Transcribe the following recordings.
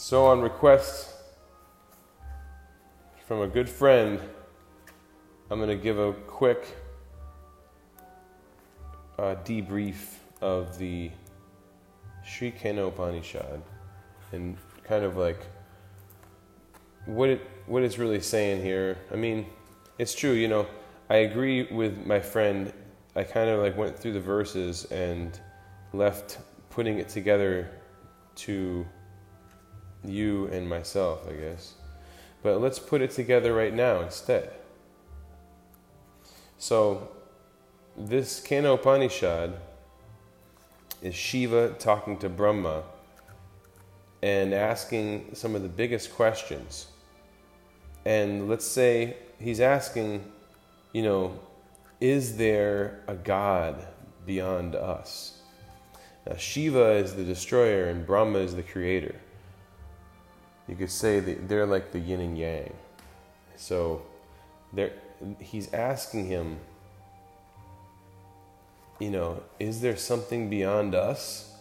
So, on request from a good friend, I'm going to give a quick uh, debrief of the Sri Upanishad and kind of like what it what it's really saying here. I mean, it's true, you know. I agree with my friend. I kind of like went through the verses and left putting it together to you and myself, I guess. But let's put it together right now instead. So, this Kena Upanishad is Shiva talking to Brahma and asking some of the biggest questions. And let's say he's asking, you know, is there a God beyond us? Now, Shiva is the destroyer and Brahma is the creator. You could say that they're like the yin and yang. So he's asking him, you know, is there something beyond us?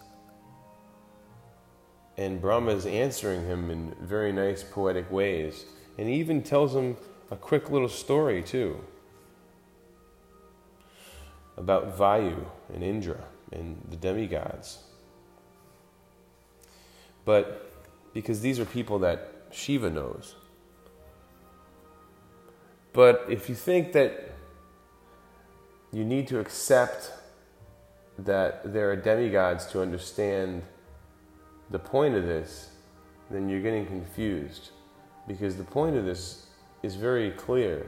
And Brahma is answering him in very nice poetic ways. And he even tells him a quick little story, too, about Vayu and Indra and the demigods. But because these are people that Shiva knows. But if you think that you need to accept that there are demigods to understand the point of this, then you're getting confused. Because the point of this is very clear.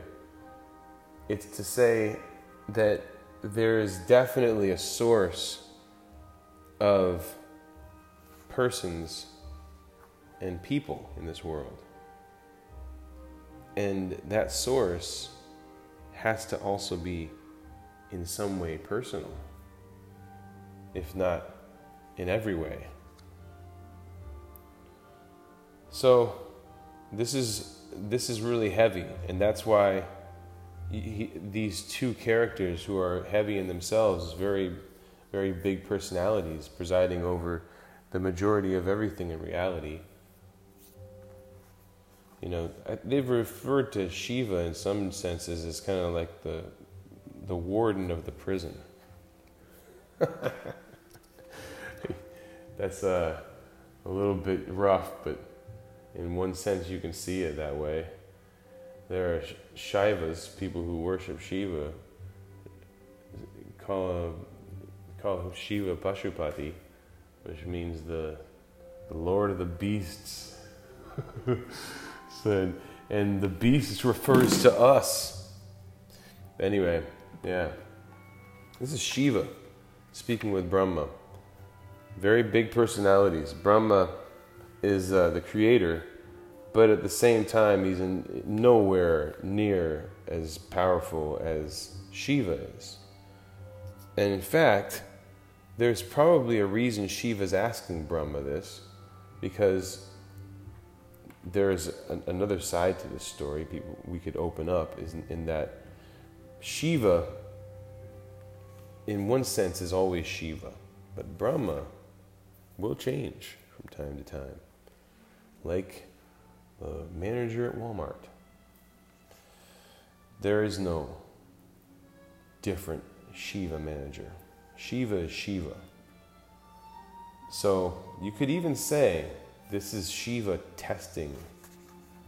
It's to say that there is definitely a source of persons and people in this world. And that source has to also be in some way personal if not in every way. So this is this is really heavy, and that's why he, these two characters who are heavy in themselves, very very big personalities, presiding over the majority of everything in reality. You know, they've referred to Shiva in some senses as kind of like the the warden of the prison. That's uh, a little bit rough, but in one sense you can see it that way. There are Shaivas, people who worship Shiva, call, call Shiva Pashupati, which means the, the Lord of the beasts. so, and the beast refers to us. Anyway, yeah. This is Shiva speaking with Brahma. Very big personalities. Brahma is uh, the creator, but at the same time, he's in nowhere near as powerful as Shiva is. And in fact, there's probably a reason Shiva's asking Brahma this, because there's an, another side to this story people we could open up is in, in that Shiva in one sense, is always Shiva, but Brahma will change from time to time, like the manager at Walmart. There is no different Shiva manager. Shiva is Shiva. So you could even say this is Shiva testing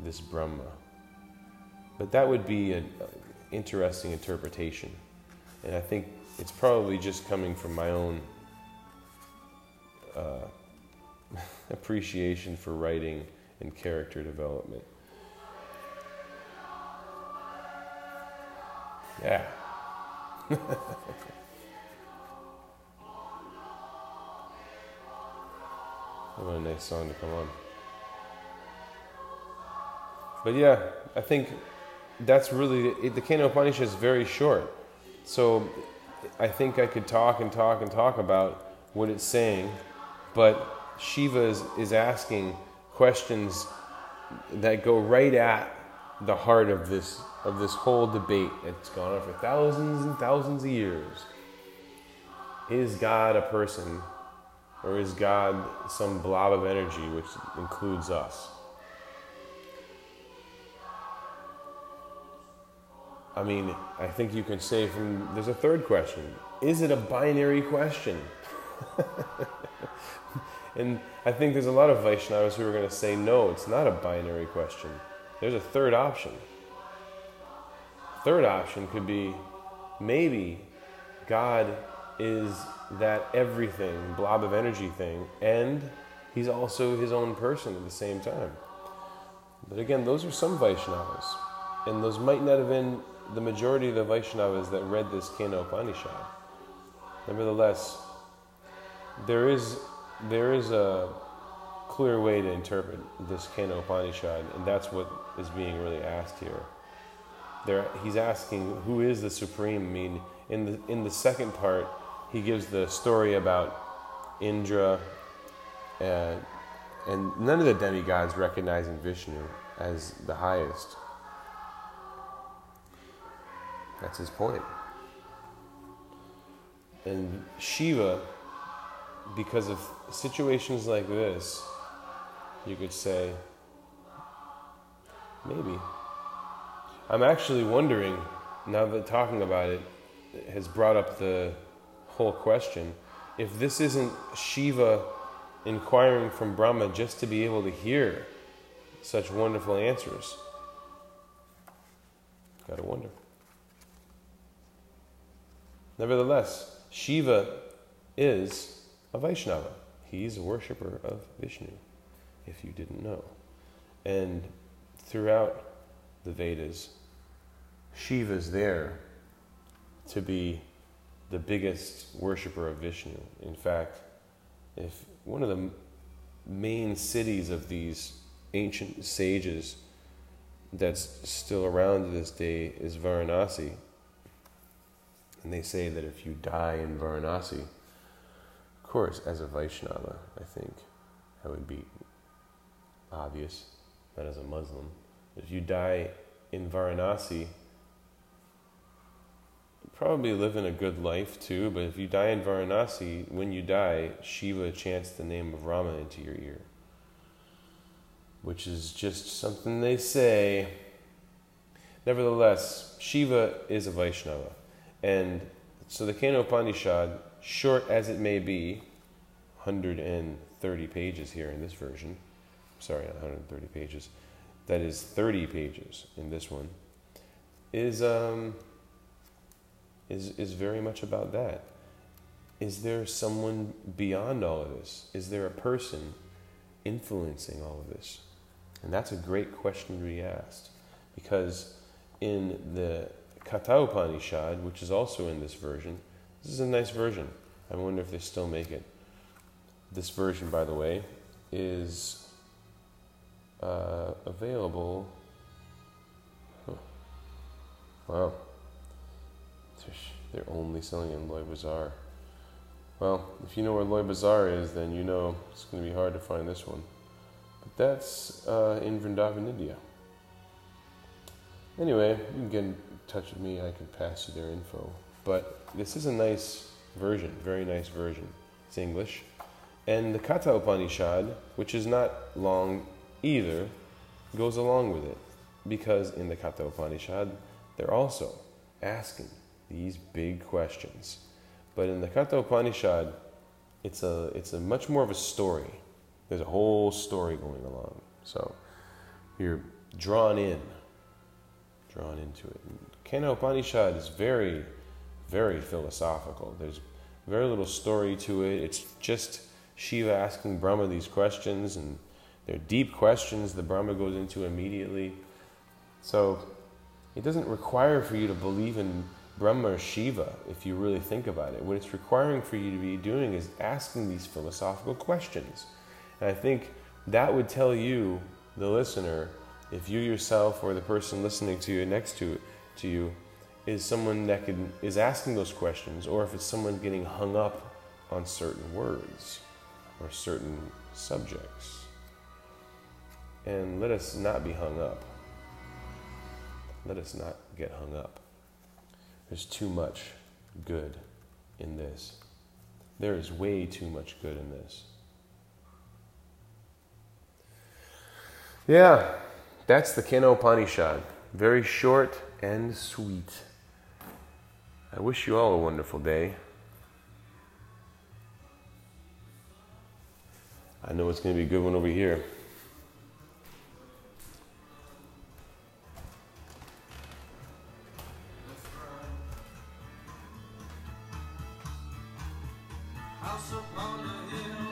this Brahma. But that would be an interesting interpretation. And I think it's probably just coming from my own uh, appreciation for writing and character development. Yeah. what a nice song to come on. But yeah, I think that's really the Kena Upanishad is very short. So I think I could talk and talk and talk about what it's saying, but Shiva is, is asking questions that go right at the heart of this of this whole debate that's gone on for thousands and thousands of years. Is God a person Or is God some blob of energy which includes us? I mean, I think you can say from there's a third question. Is it a binary question? and I think there's a lot of Vaishnavas who are going to say, no, it's not a binary question. There's a third option. Third option could be maybe God is that everything, blob of energy thing, and he's also his own person at the same time. But again, those are some Vaishnavas, and those might not have been the majority of the Vaishnavas that read this Kena Upanishad. Nevertheless, there is there is a clear way to interpret this Kena Upanishad, and that's what is being really asked here. There, he's asking who is the supreme. I mean, in the in the second part, he gives the story about Indra, and, and none of the demigods recognizing Vishnu as the highest. That's his point. And Shiva, because of situations like this, you could say, maybe. I'm actually wondering, now that talking about it has brought up the whole question, if this isn't Shiva inquiring from Brahma just to be able to hear such wonderful answers. Gotta wonder. Nevertheless, Shiva is a Vaishnava. He's a worshipper of Vishnu, if you didn't know. And throughout the Vedas, Shiva is there to be the biggest worshiper of Vishnu. In fact, if one of the main cities of these ancient sages that's still around to this day is Varanasi, and they say that if you die in Varanasi, of course, as a Vaishnava, I think that would be obvious, not as a Muslim. If you die in Varanasi, probably living a good life too, but if you die in Varanasi, when you die, Shiva chants the name of Rama into your ear. Which is just something they say. Nevertheless, Shiva is a Vaishnava. And so the Kena Upanishad, short as it may be, 130 pages here in this version, sorry, 130 pages, that is 30 pages in this one, is, um, is, is very much about that. Is there someone beyond all of this? Is there a person influencing all of this? And that's a great question to be asked because in the Katha Upanishad, which is also in this version. This is a nice version. I wonder if they still make it. This version, by the way, is uh, available. Huh. Wow. They're only selling it in Loi Bazaar. Well, if you know where Loi Bazaar is, then you know it's going to be hard to find this one. But that's uh, in Vrindavan, India. Anyway, you can get in touch with me, I can pass you their info. But this is a nice version, very nice version. It's English. And the Katha Upanishad, which is not long either, goes along with it. Because in the Katha Upanishad, they're also asking these big questions. But in the Katha Upanishad, it's a, it's a much more of a story. There's a whole story going along. So you're drawn in, drawn into it. Kena Upanishad is very, very philosophical. There's very little story to it. It's just Shiva asking Brahma these questions, and they're deep questions that Brahma goes into immediately. So it doesn't require for you to believe in Brahma or Shiva if you really think about it. What it's requiring for you to be doing is asking these philosophical questions. And I think that would tell you, the listener, if you yourself or the person listening to you next to to you is someone that can, is asking those questions, or if it's someone getting hung up on certain words or certain subjects. And let us not be hung up. Let us not get hung up. There's too much good in this. There is way too much good in this. Yeah, that's the Kena Upanishad. Very short and sweet. I wish you all a wonderful day. I know it's going to be a good one over here. House upon a hill